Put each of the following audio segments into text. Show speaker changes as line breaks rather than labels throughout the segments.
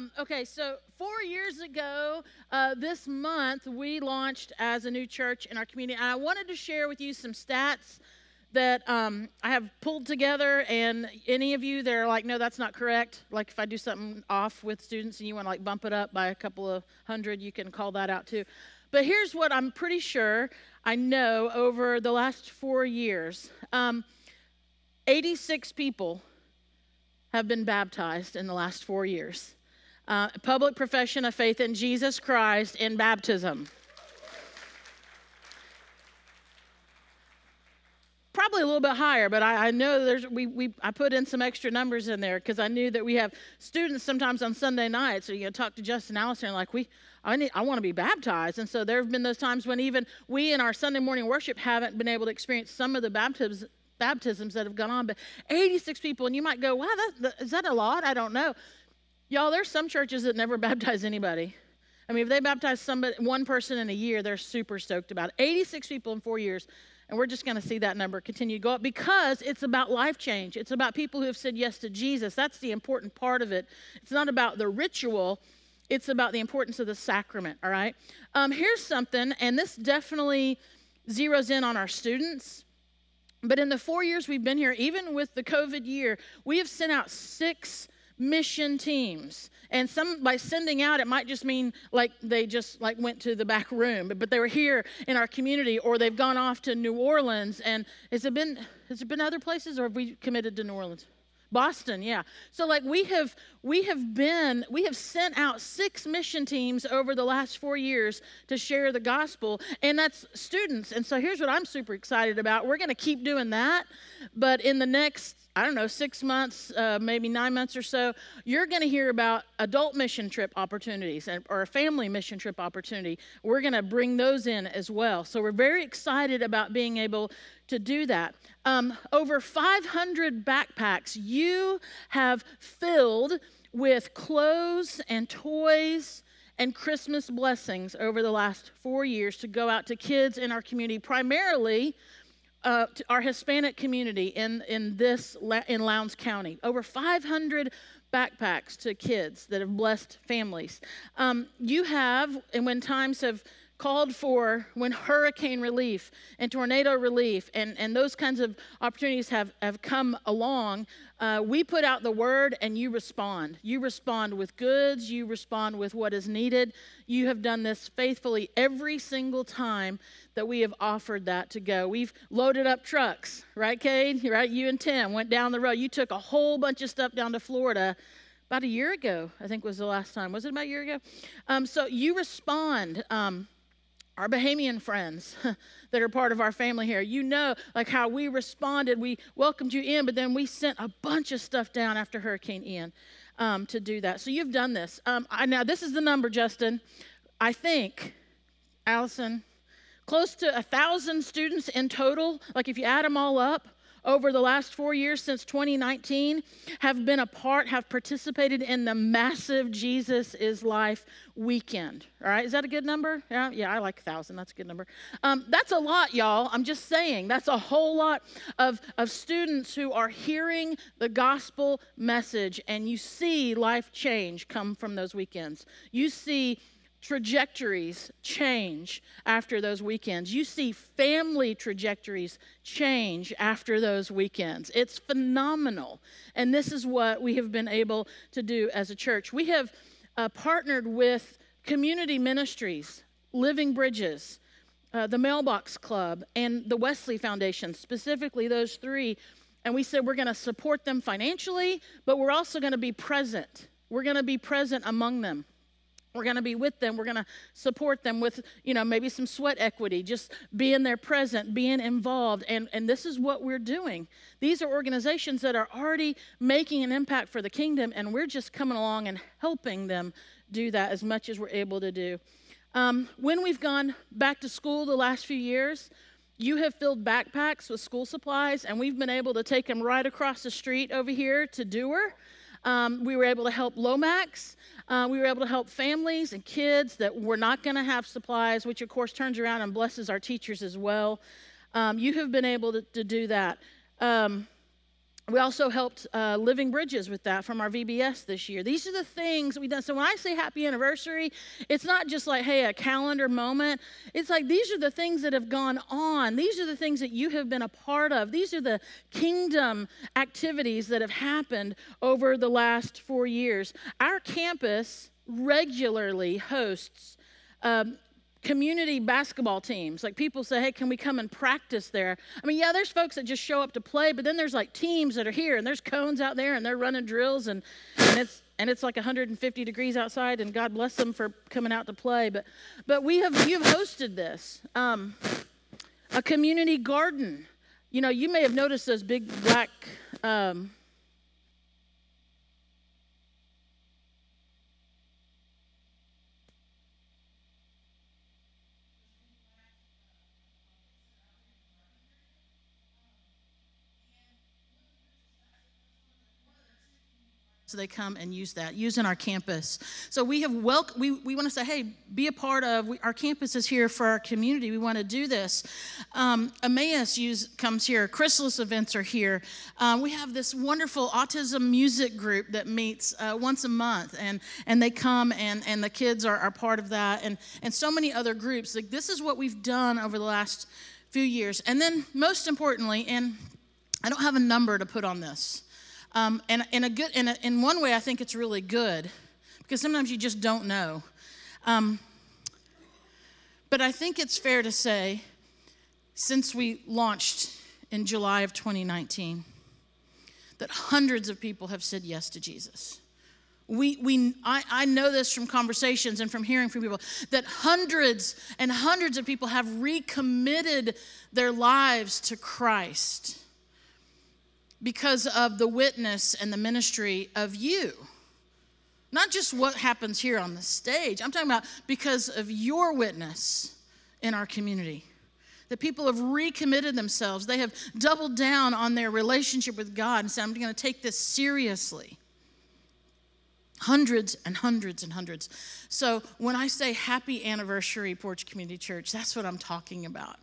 Um, okay, so four years ago, uh, this month, we launched as a new church in our community. And I wanted to share with you some stats that um, I have pulled together. And any of you that are like, no, that's not correct, like if I do something off with students and you want to like bump it up by a couple of hundred, you can call that out too. But here's what I'm pretty sure I know over the last four years um, 86 people have been baptized in the last four years uh, public profession of faith in Jesus Christ in baptism. Probably a little bit higher, but I, I know there's we, we I put in some extra numbers in there because I knew that we have students sometimes on Sunday nights. So you know, talk to Justin Allison and like we I need I want to be baptized, and so there have been those times when even we in our Sunday morning worship haven't been able to experience some of the baptisms baptisms that have gone on. But 86 people, and you might go, wow, that, is that a lot? I don't know. Y'all, there's some churches that never baptize anybody. I mean, if they baptize somebody, one person in a year, they're super stoked about it. 86 people in four years. And we're just going to see that number continue to go up because it's about life change. It's about people who have said yes to Jesus. That's the important part of it. It's not about the ritual, it's about the importance of the sacrament, all right? Um, here's something, and this definitely zeroes in on our students. But in the four years we've been here, even with the COVID year, we have sent out six mission teams and some by sending out it might just mean like they just like went to the back room but, but they were here in our community or they've gone off to new orleans and has it been has it been other places or have we committed to new orleans Boston, yeah. So like we have we have been we have sent out six mission teams over the last 4 years to share the gospel and that's students. And so here's what I'm super excited about. We're going to keep doing that, but in the next I don't know, six months, uh, maybe nine months or so, you're going to hear about adult mission trip opportunities or a family mission trip opportunity. We're going to bring those in as well. So we're very excited about being able to do that. Um, over 500 backpacks you have filled with clothes and toys and Christmas blessings over the last four years to go out to kids in our community, primarily uh, our Hispanic community in, in this in Lowndes County. Over 500 backpacks to kids that have blessed families. Um, you have, and when times have called for when hurricane relief and tornado relief and, and those kinds of opportunities have, have come along, uh, we put out the word and you respond. You respond with goods, you respond with what is needed. You have done this faithfully every single time that we have offered that to go. We've loaded up trucks, right, Cade? Right? You and Tim went down the road. You took a whole bunch of stuff down to Florida about a year ago, I think was the last time. Was it about a year ago? Um, so you respond. Um, our Bahamian friends that are part of our family here, you know, like how we responded. We welcomed you in, but then we sent a bunch of stuff down after Hurricane Ian um, to do that. So you've done this. Um, I, now, this is the number, Justin. I think, Allison, close to a thousand students in total. Like if you add them all up, over the last four years since 2019 have been a part, have participated in the massive Jesus is Life weekend. All right, is that a good number? Yeah, yeah, I like a thousand. That's a good number. Um, that's a lot, y'all. I'm just saying, that's a whole lot of, of students who are hearing the gospel message, and you see life change come from those weekends. You see trajectories change after those weekends. You see family trajectories change after those weekends. It's phenomenal. And this is what we have been able to do as a church. We have uh, partnered with community ministries, Living Bridges, uh, the Mailbox Club, and the Wesley Foundation, specifically those three. And we said we're going to support them financially, but we're also going to be present. We're going to be present among them. We're going to be with them. We're going to support them with, you know, maybe some sweat equity, just being there present, being involved. And, and this is what we're doing. These are organizations that are already making an impact for the kingdom, and we're just coming along and helping them do that as much as we're able to do. Um, when we've gone back to school the last few years, you have filled backpacks with school supplies, and we've been able to take them right across the street over here to Dewar. Um, we were able to help Lomax. Uh, we were able to help families and kids that were not going to have supplies, which of course turns around and blesses our teachers as well. Um, you have been able to, to do that. Um, we also helped uh, Living Bridges with that from our VBS this year. These are the things we've done. So when I say happy anniversary, it's not just like, hey, a calendar moment. It's like these are the things that have gone on. These are the things that you have been a part of. These are the kingdom activities that have happened over the last four years. Our campus regularly hosts um, community basketball teams. Like people say, hey, can we come and practice there? I mean, yeah, there's folks that just show up to play, but then there's like teams that are here and there's cones out there and they're running drills and, and it's and it's like 150 degrees outside and God bless them for coming out to play. But but we have you've hosted this. Um, a community garden. You know, you may have noticed those big black um, So they come and use that, using our campus. So we have welcome. We, we want to say, hey, be a part of. We, our campus is here for our community. We want to do this. Um, Emmaus use, comes here. Chrysalis events are here. Um, we have this wonderful autism music group that meets uh, once a month, and and they come and and the kids are, are part of that, and and so many other groups. Like this is what we've done over the last few years, and then most importantly, and I don't have a number to put on this. Um, and in, a good, in, a, in one way, I think it's really good because sometimes you just don't know. Um, but I think it's fair to say, since we launched in July of 2019, that hundreds of people have said yes to Jesus. We, we, I, I know this from conversations and from hearing from people that hundreds and hundreds of people have recommitted their lives to Christ because of the witness and the ministry of you. Not just what happens here on the stage, I'm talking about because of your witness in our community. That people have recommitted themselves, they have doubled down on their relationship with God and said, I'm going to take this seriously. Hundreds and hundreds and hundreds. So when I say happy anniversary, Porch Community Church, that's what I'm talking about.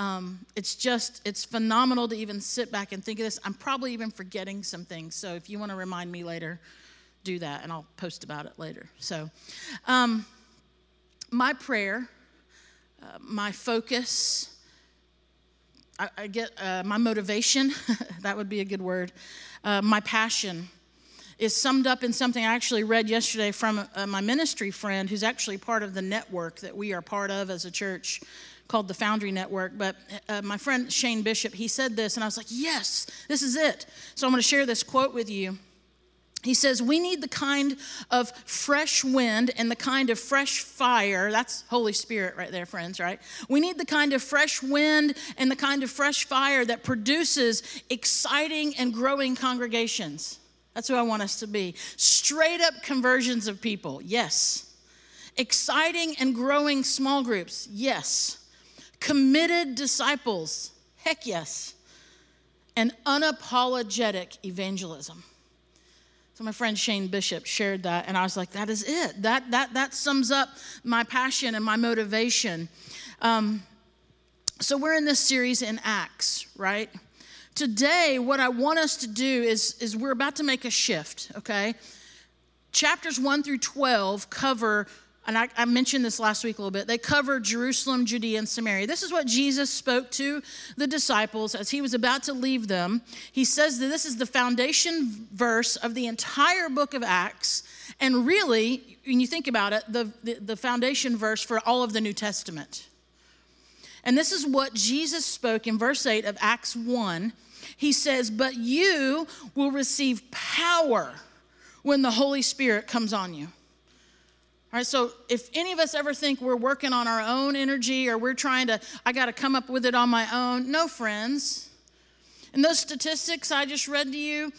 Um, it's just, it's phenomenal to even sit back and think of this. I'm probably even forgetting some things. So if you want to remind me later, do that and I'll post about it later. So, um, my prayer, uh, my focus, I, I get uh, my motivation, that would be a good word, uh, my passion is summed up in something I actually read yesterday from uh, my ministry friend who's actually part of the network that we are part of as a church called the Foundry Network. But uh, my friend Shane Bishop, he said this, and I was like, yes, this is it. So I'm going to share this quote with you. He says, We need the kind of fresh wind and the kind of fresh fire. That's Holy Spirit right there, friends, right? We need the kind of fresh wind and the kind of fresh fire that produces exciting and growing congregations. That's who I want us to be. Straight up conversions of people, yes. Exciting and growing small groups, yes. Committed disciples, heck yes. And unapologetic evangelism. So my friend Shane Bishop shared that, and I was like, that is it. That, that, that sums up my passion and my motivation. Um, so we're in this series in Acts, right? Today, what I want us to do is, is we're about to make a shift, okay? Chapters 1 through 12 cover and I, I, mentioned this last week a little bit, they cover Jerusalem, Judea, and Samaria. This is what Jesus spoke to the disciples as he was about to leave them. He says that this is the foundation verse of the entire book of Acts, and really, when you think about it, the, the, the foundation verse for all of the New Testament. And this is what Jesus spoke in verse 8 of Acts 1. He says, But you will receive power when the Holy Spirit comes on you. All right, so if any of us ever think we're working on our own energy or we're trying to, I got to come up with it on my own, no, friends. And those statistics I just read to you,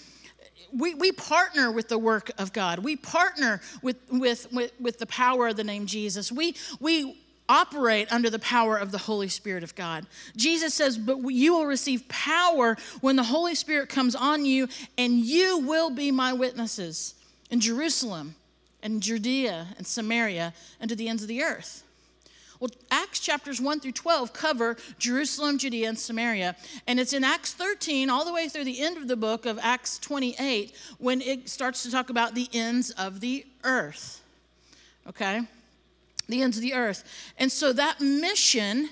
we, we partner with the work of God. We partner with, with, with, with the power of the name Jesus. We, we operate under the power of the Holy Spirit of God. Jesus says, But you will receive power when the Holy Spirit comes on you, and you will be my witnesses in Jerusalem and Judea and Samaria and to the ends of the earth. Well, Acts chapters 1 through 12 cover Jerusalem, Judea, and Samaria. And it's in Acts 13, all the way through the end of the book of Acts 28, when it starts to talk about the ends of the earth. Okay? The ends of the earth. And so that mission,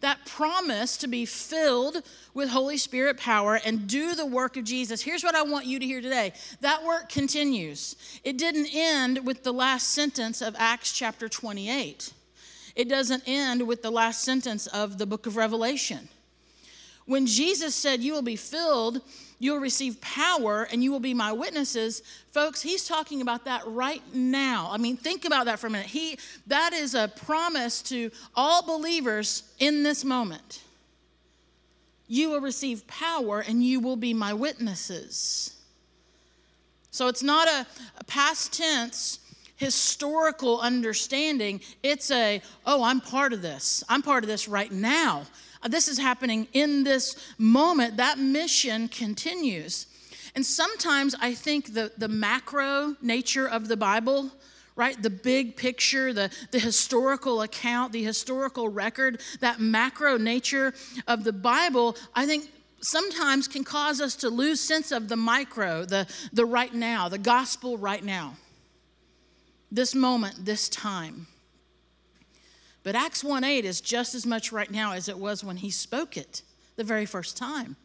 that promise to be filled with Holy Spirit power and do the work of Jesus. Here's what I want you to hear today that work continues. It didn't end with the last sentence of Acts chapter 28 it doesn't end with the last sentence of the book of Revelation. When Jesus said, You will be filled, you will receive power, and you will be my witnesses, folks, he's talking about that right now. I mean, think about that for a minute. He, that is a promise to all believers in this moment. You will receive power, and you will be my witnesses. So it's not a, a past tense historical understanding. It's a, oh, I'm part of this. I'm part of this right now. This is happening in this moment. That mission continues. And sometimes I think the, the macro nature of the Bible, right? The big picture, the, the historical account, the historical record, that macro nature of the Bible, I think sometimes can cause us to lose sense of the micro, the, the right now, the gospel right now this moment, this time. But Acts 1 8 is just as much right now as it was when he spoke it the very first time.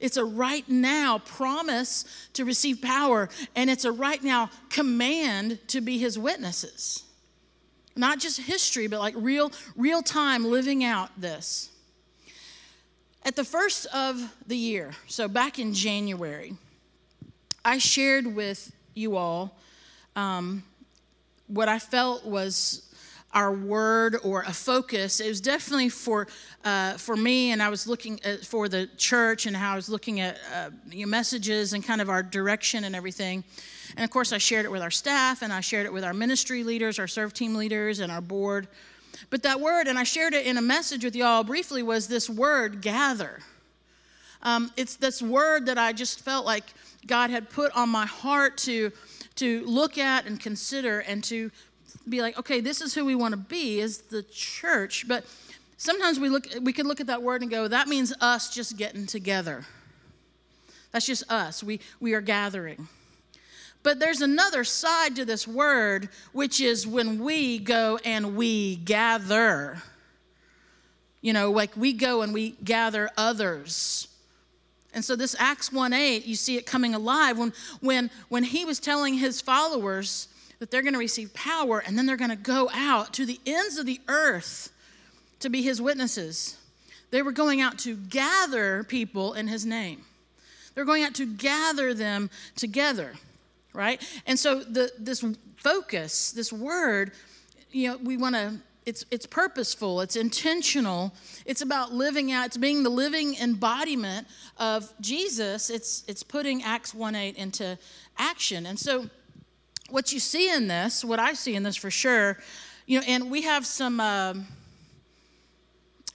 It's a right now promise to receive power, and it's a right now command to be his witnesses. Not just history, but like real, real time living out this. At the first of the year, so back in January, I shared with you all um, what I felt was our word or a focus. It was definitely for uh, for me, and I was looking at, for the church and how I was looking at uh, messages and kind of our direction and everything. And of course, I shared it with our staff, and I shared it with our ministry leaders, our serve team leaders, and our board. But that word, and I shared it in a message with y'all briefly, was this word gather. Um, it's this word that I just felt like God had put on my heart to to look at and consider and to be like, okay, this is who we want to be as the church. But sometimes we look we can look at that word and go, that means us just getting together. That's just us. We we are gathering. But there's another side to this word, which is when we go and we gather. You know, like we go and we gather others. And so this Acts 1:8, you see it coming alive when when when he was telling his followers that they're going to receive power and then they're going to go out to the ends of the earth to be his witnesses. They were going out to gather people in his name. They're going out to gather them together, right? And so the this focus, this word, you know, we want to it's, it's purposeful, it's intentional, it's about living out, it's being the living embodiment of Jesus. It's, it's putting Acts 1 8 into action. And so, what you see in this, what I see in this for sure, you know, and we have some, uh,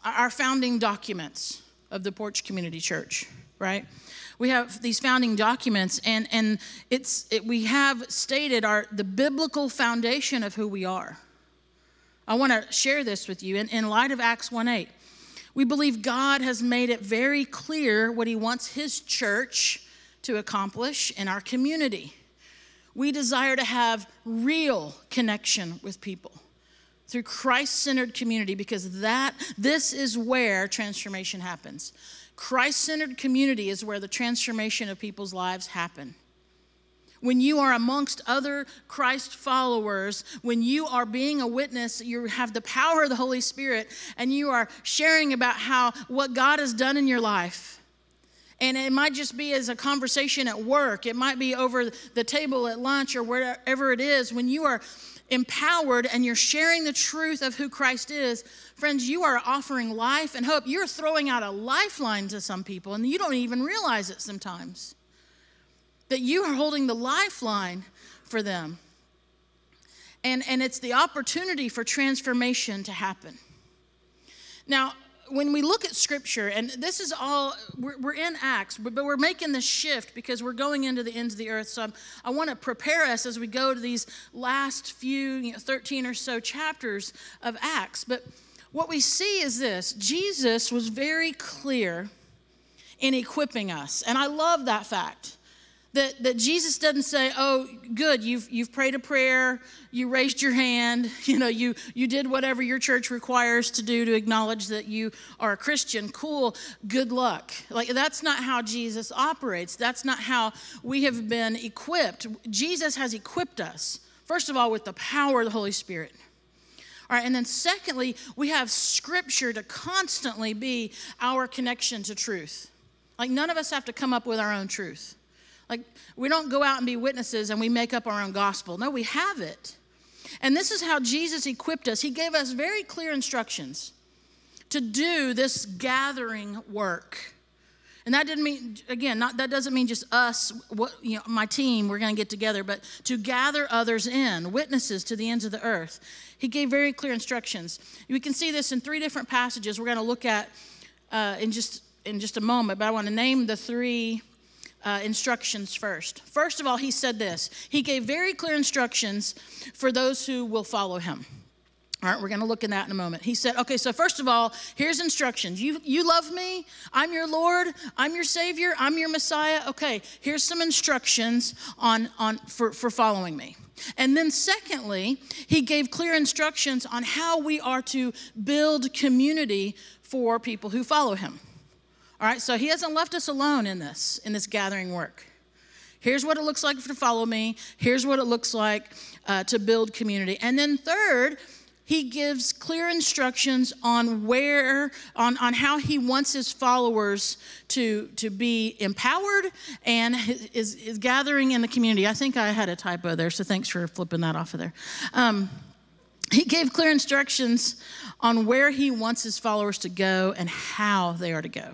our founding documents of the Porch Community Church, right? we have these founding documents and, and it's it, we have stated our the biblical foundation of who we are I want to share this with you in, in light of Acts 1 8. We believe God has made it very clear what He wants His church to accomplish in our community. We desire to have real connection with people through Christ-centered community because that this is where transformation happens. Christ-centered community is where the transformation of people's lives happen when you are amongst other Christ followers, when you are being a witness, you have the power of the Holy Spirit and you are sharing about how what God has done in your life. And it might just be as a conversation at work, it might be over the table at lunch or wherever it is. When you are empowered and you're sharing the truth of who Christ is, friends, you are offering life and hope. You're throwing out a lifeline to some people, and you don't even realize it sometimes that you are holding the lifeline for them. And, and it's the opportunity for transformation to happen. Now, when we look at scripture, and this is all, we're, we're in Acts, but, but, we're making this shift because we're going into the ends of the earth. So I'm, i want to prepare us as we go to these last few, you know, 13 or so chapters of Acts. But what we see is this Jesus was very clear in equipping us. And I love that fact that, that Jesus doesn't say, oh, good, you've, you've prayed a prayer, you raised your hand, you know, you, you did whatever your church requires to do to acknowledge that you are a Christian. Cool, good luck. Like, that's not how Jesus operates. That's not how we have been equipped. Jesus has equipped us, first of all, with the power of the Holy Spirit. All right, and then secondly, we have scripture to constantly be our connection to truth. Like, none of us have to come up with our own truth. Like, we don't go out and be witnesses and we make up our own gospel. No, we have it. And this is how Jesus equipped us. He gave us very clear instructions to do this gathering work. And that didn't mean, again, not, that doesn't mean just us, what, you know, my team, we're going to get together, but to gather others in, witnesses to the ends of the earth. He gave very clear instructions. We can see this in three different passages we're going to look at uh, in, just, in just a moment, but I want to name the three uh, instructions first. First of all, he said this He gave very clear instructions for those who will follow him. All right, we're going to look at that in a moment. He said, okay, so first of all, here's instructions. You, you love me. I'm your Lord. I'm your Savior. I'm your Messiah. Okay, here's some instructions on, on, for, for following me. And then, secondly, he gave clear instructions on how we are to build community for people who follow him. All right, so he hasn't left us alone in this, in this gathering work. Here's what it looks like to follow me. Here's what it looks like uh, to build community. And then, third, he gives clear instructions on where, on, on how he wants his followers to, to be empowered and is, is gathering in the community. I think I had a typo there, so thanks for flipping that off of there. Um, he gave clear instructions on where he wants his followers to go and how they are to go.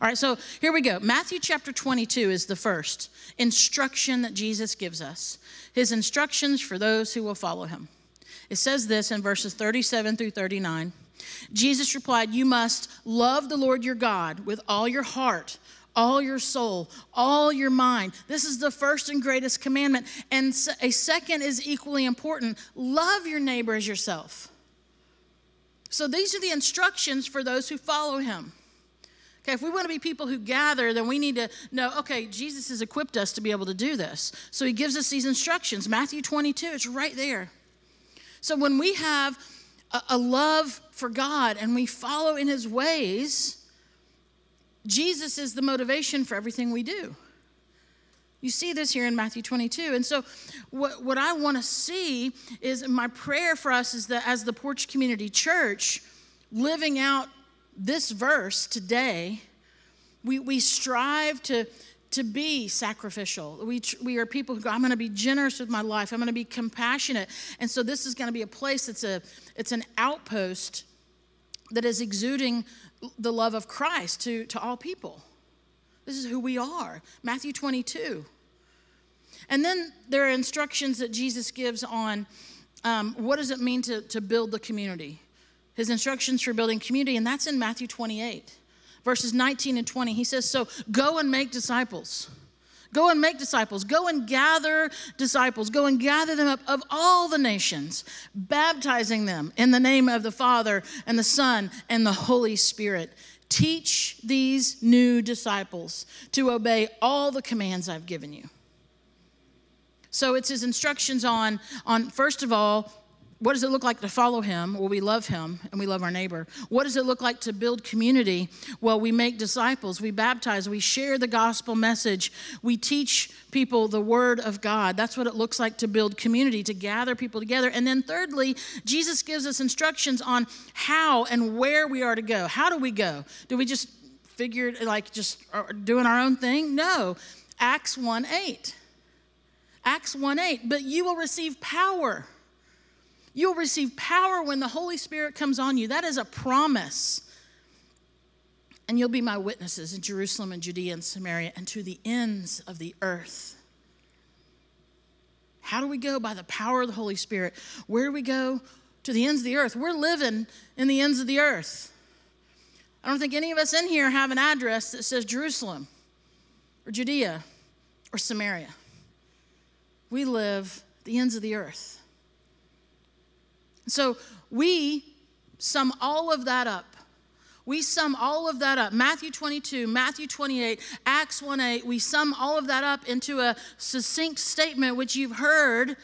All right, so here we go. Matthew chapter 22 is the first instruction that Jesus gives us. His instructions for those who will follow him. It says this in verses 37 through 39. Jesus replied, You must love the Lord your God with all your heart, all your soul, all your mind. This is the first and greatest commandment. And a second is equally important love your neighbor as yourself. So these are the instructions for those who follow him. Okay, if we want to be people who gather, then we need to know, okay, Jesus has equipped us to be able to do this. So he gives us these instructions. Matthew 22, it's right there. So when we have a, a love for God and we follow in his ways, Jesus is the motivation for everything we do. You see this here in Matthew 22. And so, what, what I want to see is my prayer for us is that as the Porch Community Church, living out this verse today, we, we strive to, to be sacrificial. We, we are people who go, I'm going to be generous with my life. I'm going to be compassionate. And so this is going to be a place that's a, it's an outpost that is exuding the love of Christ to, to all people. This is who we are. Matthew 22. And then there are instructions that Jesus gives on um, what does it mean to, to build the community his instructions for building community, and that's in Matthew 28, verses 19 and 20. He says, So go and make disciples. Go and make disciples. Go and gather disciples. Go and gather them up of all the nations, baptizing them in the name of the Father and the Son and the Holy Spirit. Teach these new disciples to obey all the commands I've given you. So it's his instructions on, on first of all, what does it look like to follow him? Well, we love him and we love our neighbor. What does it look like to build community? Well, we make disciples, we baptize, we share the gospel message, we teach people the word of God. That's what it looks like to build community, to gather people together. And then, thirdly, Jesus gives us instructions on how and where we are to go. How do we go? Do we just figure like just uh, doing our own thing? No. Acts 1 8. Acts 1 8. But you will receive power You'll receive power when the Holy Spirit comes on you. That is a promise. And you'll be my witnesses in Jerusalem and Judea and Samaria and to the ends of the earth. How do we go? By the power of the Holy Spirit. Where do we go? To the ends of the earth. We're living in the ends of the earth. I don't think any of us in here have an address that says Jerusalem or Judea or Samaria. We live the ends of the earth. So we sum all of that up. We sum all of that up. Matthew 22, Matthew 28, Acts 1 8, we sum all of that up into a succinct statement, which you've heard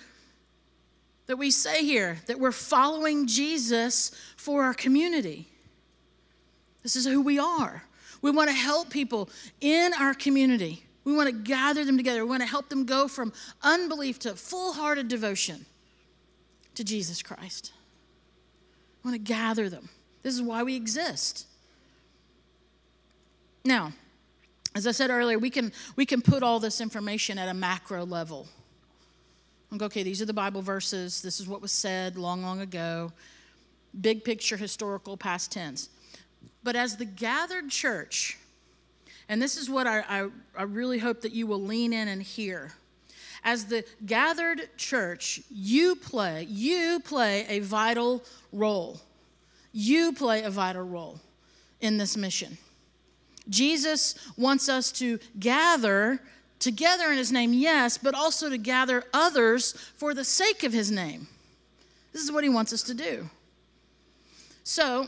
that we say here that we're following Jesus for our community. This is who we are. We want to help people in our community. We want to gather them together. We want to help them go from unbelief to full hearted devotion to Jesus Christ. I want to gather them. This is why we exist. Now, as I said earlier, we can, we can put all this information at a macro level. Okay, these are the Bible verses. This is what was said long, long ago. Big picture, historical, past tense. But as the gathered church, and this is what I, I, I, really hope that you will lean in and hear. As the gathered church, you play, you play a vital role. You play a vital role in this mission. Jesus wants us to gather together in his name, yes, but also to gather others for the sake of his name. This is what he wants us to do. So,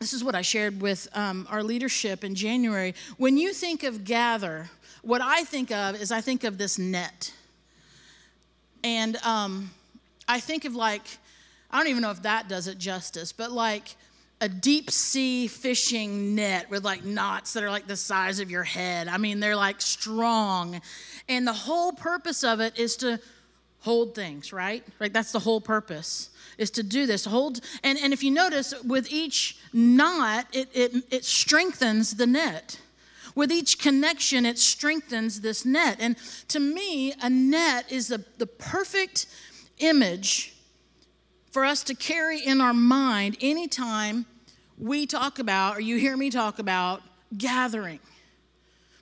this is what I shared with um, our leadership in January. When you think of gather, what I think of is I think of this net. And um, I think of like, I don't even know if that does it justice, but like a deep sea fishing net with like knots that are like the size of your head. I mean, they're like strong. And the whole purpose of it is to hold things, right? Right? That's the whole purpose is to do this. Hold, and, and if you notice, with each knot, it, it, it strengthens the net. With each connection, it strengthens this net. And to me, a net is the, the perfect image for us to carry in our mind anytime we talk about, or you hear me talk about, gathering.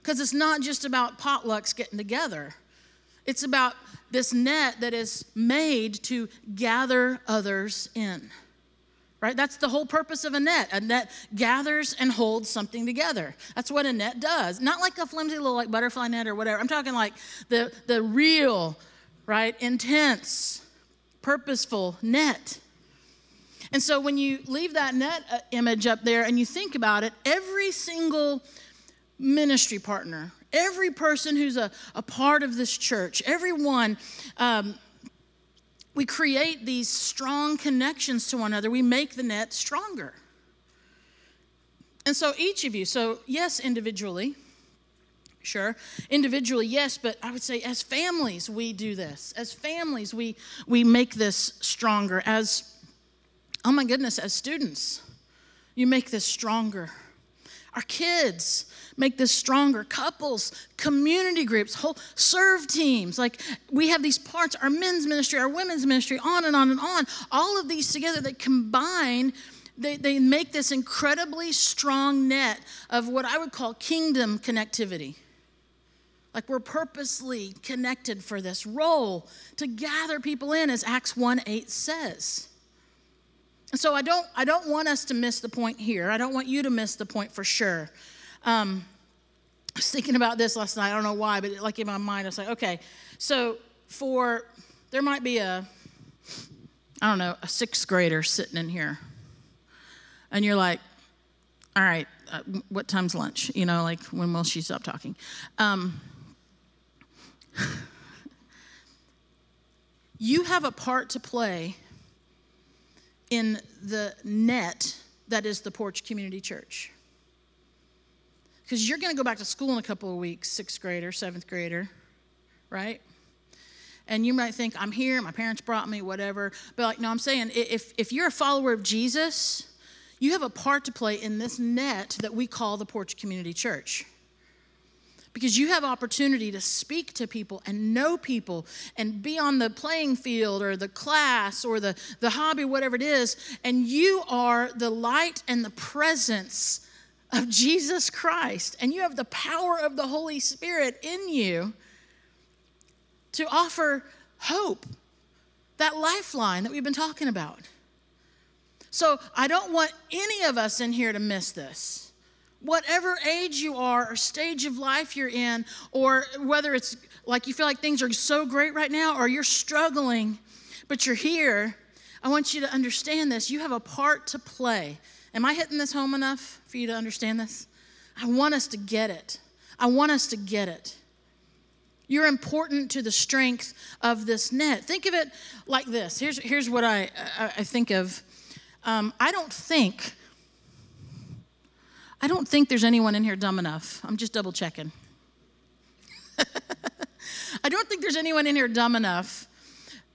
Because it's not just about potlucks getting together, it's about this net that is made to gather others in. Right? That's the whole purpose of a net. A net gathers and holds something together. That's what a net does. Not like a flimsy little like butterfly net or whatever. I'm talking like the, the real, right, intense, purposeful net. And so when you leave that net uh, image up there and you think about it, every single ministry partner, every person who's a, a part of this church, everyone, um, we create these strong connections to one another. We make the net stronger. And so each of you, so yes, individually, sure individually yes but i would say as families we do this as families we we make this stronger as oh my goodness as students you make this stronger our kids make this stronger. Couples, community groups, whole serve teams. Like we have these parts, our men's ministry, our women's ministry, on and on and on. All of these together that combine, they, they make this incredibly strong net of what I would call kingdom connectivity. Like we're purposely connected for this role to gather people in, as Acts 1 8 says. So I don't, I don't want us to miss the point here. I don't want you to miss the point for sure. Um, I was thinking about this last night. I don't know why, but like in my mind, I was like, okay, so for, there might be a, I don't know, a sixth grader sitting in here. And you're like, all right, uh, what time's lunch? You know, like when will she stop talking? Um, you have a part to play in the net that is the Porch Community Church. Because you're going to go back to school in a couple of weeks, sixth grader, seventh grader, right? And you might think, I'm here, my parents brought me, whatever. But, like, no, I'm saying if, if you're a follower of Jesus, you have a part to play in this net that we call the Porch Community Church because you have opportunity to speak to people and know people and be on the playing field or the class or the, the hobby whatever it is. And you are the light and the presence of jesus christ. And you have the power of the holy spirit in you to offer hope that lifeline that we've been talking about. So I don't want any of us in here to miss this. Whatever age you are, or stage of life you're in, or whether it's like you feel like things are so great right now, or you're struggling, but you're here, I want you to understand this. You have a part to play. Am I hitting this home enough for you to understand this? I want us to get it. I want us to get it. You're important to the strength of this net. Think of it like this. Here's, here's what I, I, I think of. Um, I don't think, I don't think there's anyone in here dumb enough. I'm just double checking. I don't think there's anyone in here dumb enough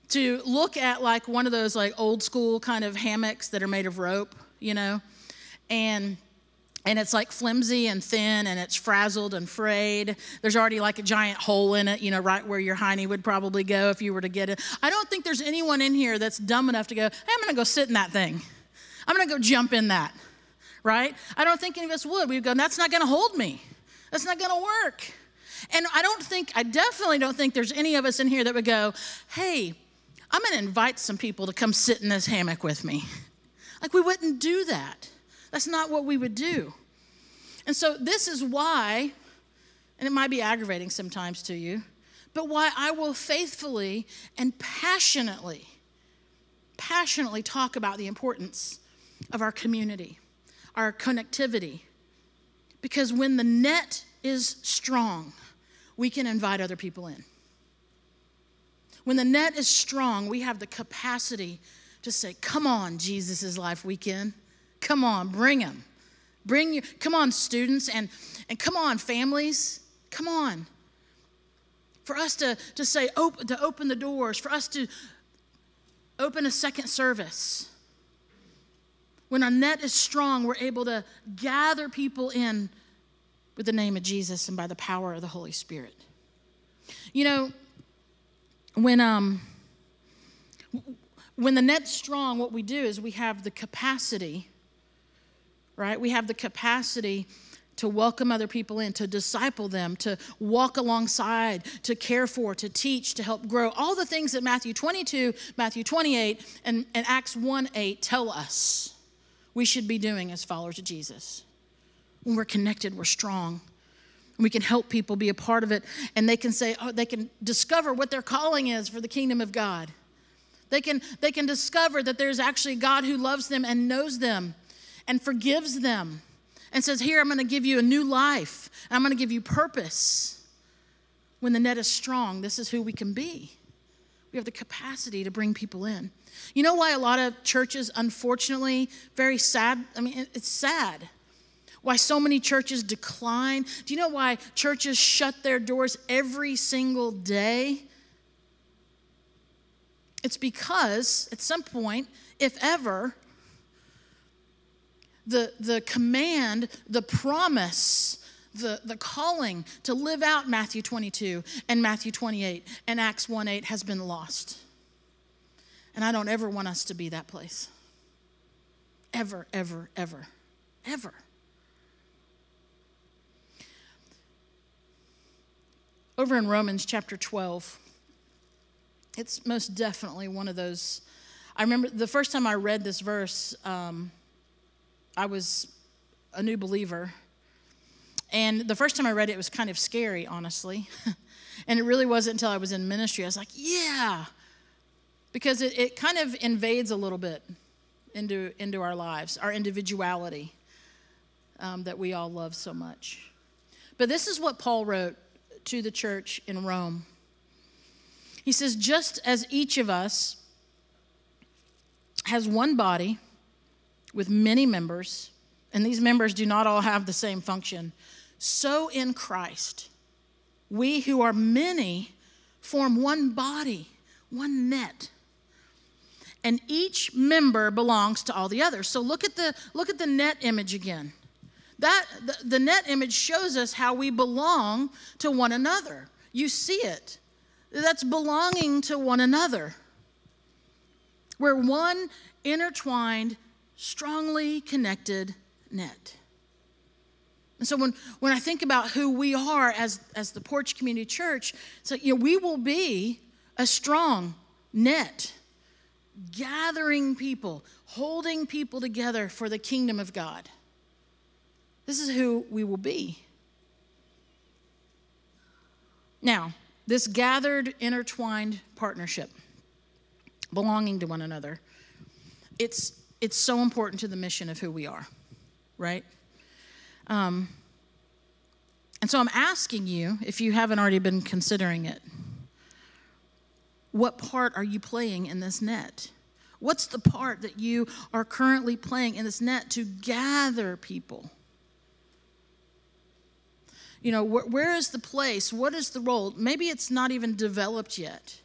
to look at like one of those like old school kind of hammocks that are made of rope, you know, and and it's like flimsy and thin and it's frazzled and frayed. There's already like a giant hole in it, you know, right where your hiney would probably go if you were to get it. I don't think there's anyone in here that's dumb enough to go, hey, I'm gonna go sit in that thing. I'm gonna go jump in that, right? I don't think any of us would. We'd go, that's not gonna hold me. That's not gonna work. And I don't think, I definitely don't think there's any of us in here that would go, hey, I'm gonna invite some people to come sit in this hammock with me. Like, we wouldn't do that. That's not what we would do. And so, this is why, and it might be aggravating sometimes to you, but why I will faithfully and passionately, passionately talk about the importance of our community, our connectivity. Because when the net is strong, we can invite other people in. When the net is strong, we have the capacity to say, Come on, Jesus' Life Weekend. Come on, bring them. Bring you, come on, students, and, and come on, families. Come on. For us to, to say, open, to open the doors, for us to open a second service. When our net is strong, we're able to gather people in with the name of Jesus and by the power of the Holy Spirit. You know, when um when the net's strong, what we do is we have the capacity, right? We have the capacity to welcome other people in, to disciple them, to walk alongside, to care for, to teach, to help grow. All the things that Matthew 22, Matthew 28, and, and Acts 1 8 tell us we should be doing as followers of Jesus. When we're connected, we're strong. We can help people be a part of it, and they can say, oh, they can discover what their calling is for the kingdom of God. They can, they can discover that there's actually God who loves them and knows them and forgives them and says, Here, I'm going to give you a new life, I'm going to give you purpose. When the net is strong, this is who we can be. We have the capacity to bring people in. You know why a lot of churches, unfortunately, very sad? I mean, it's sad why so many churches decline? Do you know why churches shut their doors every single day? It's because at some point, if ever, the, the command, the promise, the, the calling to live out Matthew 22 and Matthew 28 and Acts 1 8 has been lost. And I don't ever want us to be that place. Ever, ever, ever, ever. Over in Romans chapter 12, it's most definitely one of those. I remember the first time I read this verse, um, I was a new believer. And the first time I read it, it was kind of scary, honestly. and it really wasn't until I was in ministry. I was like, yeah, because it, it kind of invades a little bit into, into our lives, our individuality um, that we all love so much. But this is what Paul wrote to the church in Rome. He says, just as each of us has one body with many members, and these members do not all have the same function, so in Christ, we who are many form one body, one net. And each member belongs to all the others. So look at the look at the net image again. That the, the net image shows us how we belong to one another. You see it. That's belonging to one another. We're one intertwined, strongly connected net. And so when, when I think about who we are as, as the Porch Community Church, so you know, we will be a strong net gathering people, holding people together for the kingdom of God. This is who we will be. Now, this gathered, intertwined partnership, belonging to one another, it's, it's so important to the mission of who we are, right? Um, and so I'm asking you, if you haven't already been considering it, what part are you playing in this net? What's the part that you are currently playing in this net to gather people? You know, wh- where is the place? What is the role? Maybe it's not even developed yet.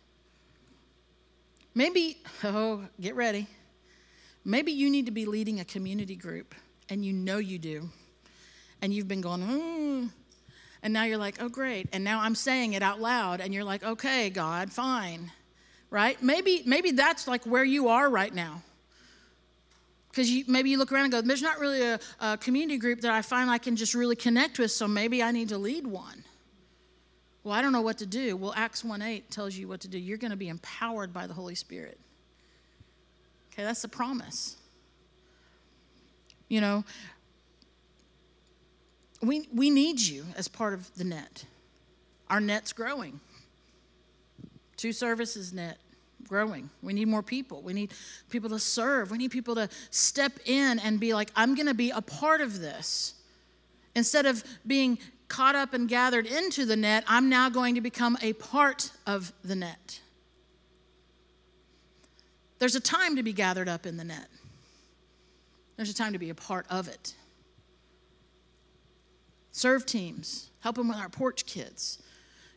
Maybe, oh, get ready. Maybe you need to be leading a community group and you know you do. And you've been going, mm. and now you're like, oh, great. And now I'm saying it out loud and you're like, okay, God, fine. Right? Maybe, maybe that's like where you are right now. Because maybe you look around and go, there's not really a, a community group that I find I can just really connect with, so maybe I need to lead one. Well, I don't know what to do. Well, Acts 1 8 tells you what to do. You're going to be empowered by the Holy Spirit. Okay, that's the promise. You know, we, we need you as part of the net. Our net's growing. Two services net growing. We need more people. We need people to serve. We need people to step in and be like, I'm going to be a part of this. Instead of being caught up and gathered into the net, I'm now going to become a part of the net. There's a time to be gathered up in the net, there's a time to be a part of it. Serve teams, help them with our porch kids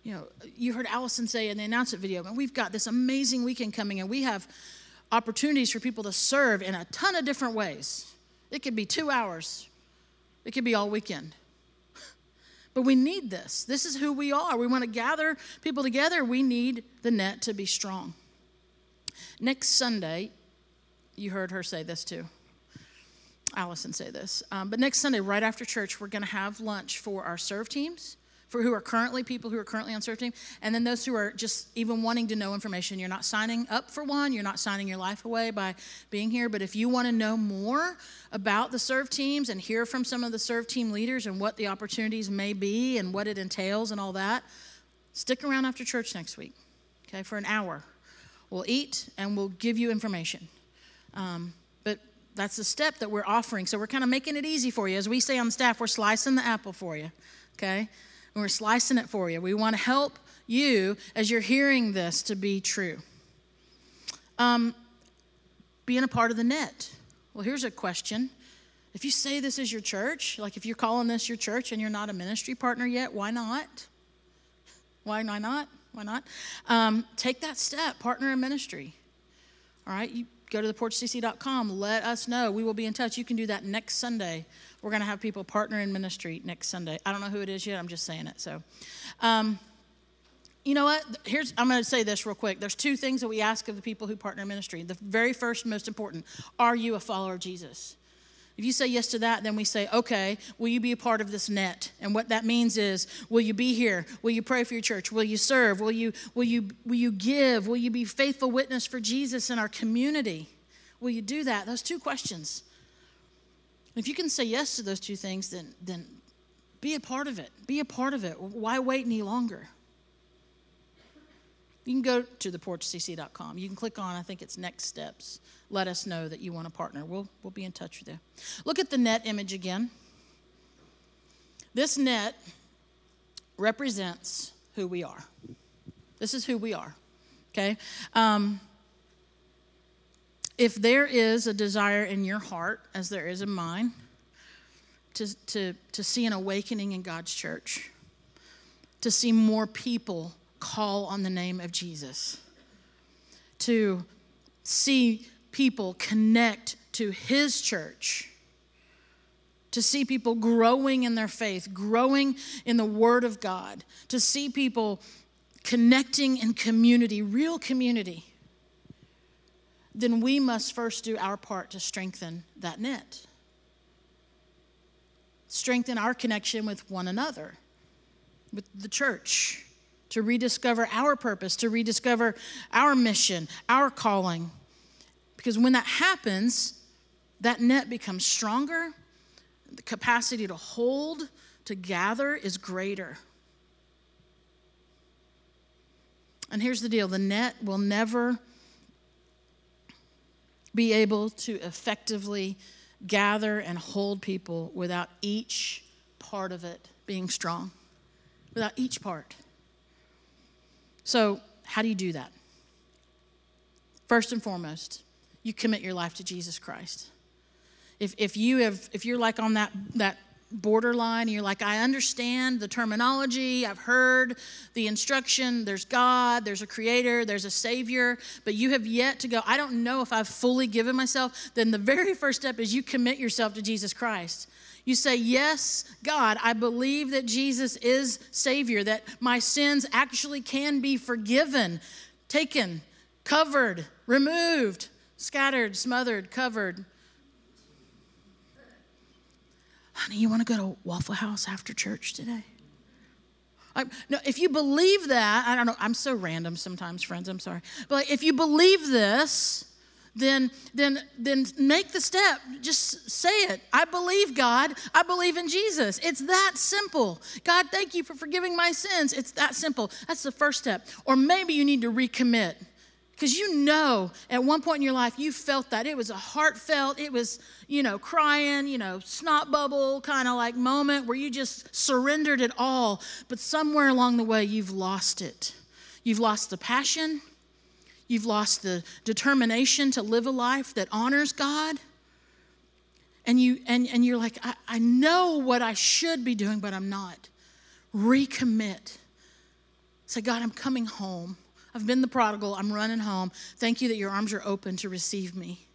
you know, you heard Allison say in the announcement video, and we've got this amazing weekend coming, and we have opportunities for people to serve in a ton of different ways. It could be two hours, it could be all weekend. But we need this. This is who we are. We want to gather people together. We need the net to be strong. Next Sunday, you heard her say this too. Allison say this. Um, but next Sunday, right after church, we're going to have lunch for our serve teams for who are currently people who are currently on serve team, and then those who are just even wanting to know information. You're not signing up for one, you're not signing your life away by being here. But if you want to know more about the serve teams and hear from some of the serve team leaders and what the opportunities may be and what it entails and all that, stick around after church next week, okay, for an hour. We'll eat and we'll give you information. Um, that's the step that we're offering. So we're kind of making it easy for you. As we say on staff, we're slicing the apple for you, okay? and we're slicing it for you. We want to help you as you're hearing this to be true. Um, being a part of the net. Well, here's a question. If you say this is your church, like if you're calling this your church and you're not a ministry partner yet, why not? Why, why not? Why not? Um, take that step, partner in ministry. All right, you go to theporchcc.com, let us know. We will be in touch. You can do that next Sunday we're going to have people partner in ministry next Sunday. I don't know who it is yet. I'm just saying it. So, um, you know what? Here's I'm going to say this real quick. There's two things that we ask of the people who partner in ministry. The very first, most important: Are you a follower of Jesus? If you say yes to that, then we say, okay, will you be a part of this net? And what that means is, will you be here? Will you pray for your church? Will you serve? Will you, will you, will you give? Will you be faithful witness for Jesus in our community? Will you do that? Those two questions. If you can say yes to those two things, then, then be a part of it. Be a part of it. Why wait any longer? You can go to theporchcc.com. You can click on, I think it's next steps. Let us know that you want to partner. We'll, we'll be in touch with you. Look at the net image again. This net represents who we are. This is who we are. Okay? Um, if there is a desire in your heart, as there is in mine, to, to, to see an awakening in God's church, to see more people call on the name of Jesus, to see people connect to His church, to see people growing in their faith, growing in the Word of God, to see people connecting in community, real community. Then we must first do our part to strengthen that net. Strengthen our connection with one another, with the church, to rediscover our purpose, to rediscover our mission, our calling. Because when that happens, that net becomes stronger, the capacity to hold, to gather is greater. And here's the deal the net will never be able to effectively gather and hold people without each part of it being strong, without each part. So, how do you do that? First and foremost, you commit your life to Jesus Christ. If, if you have if you're like on that that borderline you're like i understand the terminology i've heard the instruction there's god there's a creator there's a savior but you have yet to go i don't know if i've fully given myself then the very first step is you commit yourself to jesus christ you say yes god i believe that jesus is savior that my sins actually can be forgiven taken covered removed scattered smothered covered honey, you want to go to Waffle House after church today? I, no, if you believe that, I don't know, I'm so random sometimes, friends, I'm sorry. But if you believe this, then then then make the step. Just say it. I believe god. I believe in jesus. It's that simple. God thank you for forgiving my sins. It's that simple. That's the first step. Or maybe you need to recommit. Because you know at one point in your life you felt that. It was a heartfelt, it was, you know, crying, you know, snot bubble kind of like moment where you just surrendered it all. But somewhere along the way, you've lost it. You've lost the passion, you've lost the determination to live a life that honors God. And, you, and, and you're like, I, I know what I should be doing, but I'm not. Recommit. Say, God, I'm coming home. I've been the prodigal. I'm running home. Thank you that your arms are open to receive me.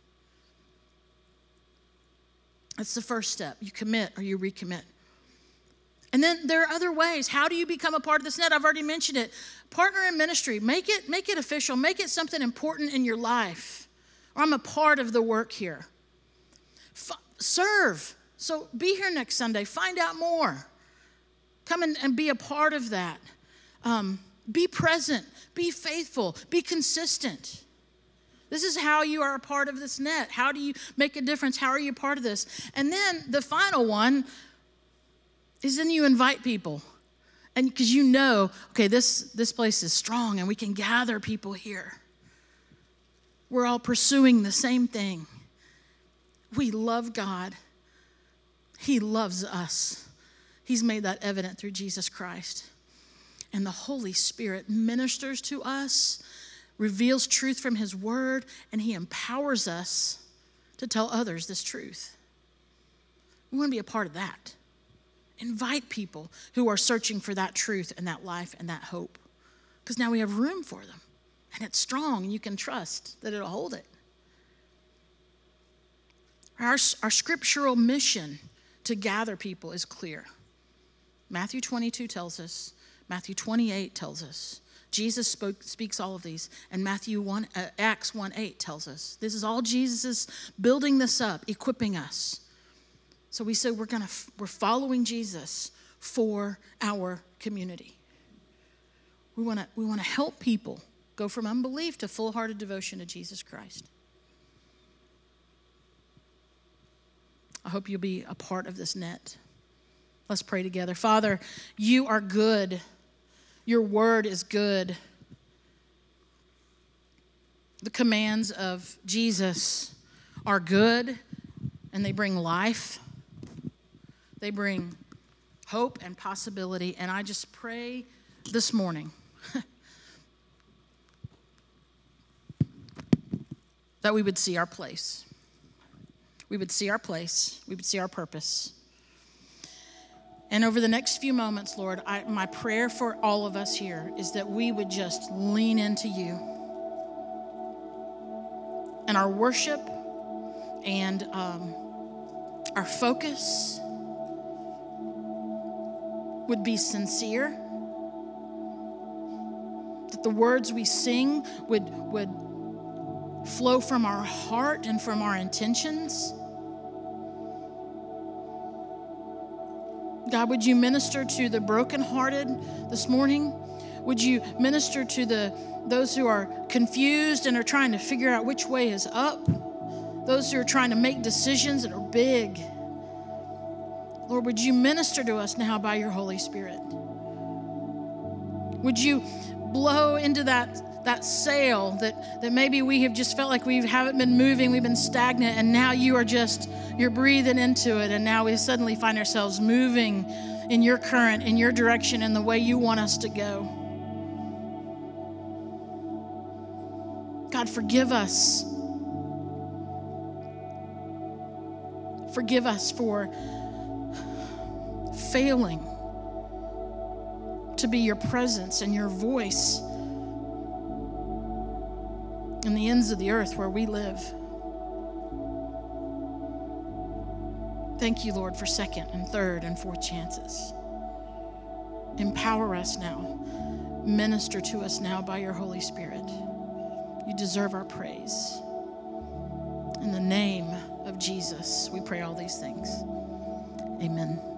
That's the first step. You commit or you recommit. And then there are other ways. How do you become a part of this net? I've already mentioned it. Partner in ministry. Make it, make it official. Make it something important in your life. Or I'm a part of the work here. F- serve. So be here next Sunday. Find out more. Come and, be a part of that. Um, be present, be faithful, be consistent. This is how you are a part of this net. How do you make a difference? How are you a part of this? And then the final one is then you invite people. And because you know, okay, this, this place is strong and we can gather people here. We're all pursuing the same thing. We love God, He loves us. He's made that evident through Jesus Christ and the Holy Spirit ministers to us, reveals truth from His Word, and He empowers us to tell others this truth. We want to be a part of that. Invite people who are searching for that truth and that life and that hope. Because now we have room for them. And it's strong, and you can trust that it'll hold it. Our, our scriptural mission to gather people is clear. Matthew 22 tells us Matthew 28 tells us. Jesus spoke, speaks all of these, and Matthew 1, uh, Acts 1 8 tells us. This is all Jesus building this up, equipping us. So we say we're gonna we're following Jesus for our community. We want to we want to help people go from unbelief to full-hearted devotion to Jesus Christ. I hope you'll be a part of this net. Let's pray together. Father, you are good. Your word is good. The commands of Jesus are good and they bring life, they bring hope and possibility. And I just pray this morning that we would see our place. We would see our place, we would see our purpose. And over the next few moments, Lord, I, my prayer for all of us here is that we would just lean into you. And our worship and um, our focus would be sincere. That the words we sing would, would flow from our heart and from our intentions. God, would you minister to the brokenhearted this morning? Would you minister to the those who are confused and are trying to figure out which way is up? Those who are trying to make decisions that are big. Lord, would you minister to us now by your Holy Spirit? Would you blow into that that sail that, that maybe we have just felt like we haven't been moving, we've been stagnant, and now you are just, you're breathing into it, and now we suddenly find ourselves moving in your current, in your direction, in the way you want us to go. God, forgive us. Forgive us for failing to be your presence and your voice in the ends of the earth where we live. Thank you, Lord, for second and third and fourth chances. Empower us now. Minister to us now by your Holy Spirit. You deserve our praise. In the name of Jesus, we pray all these things. Amen.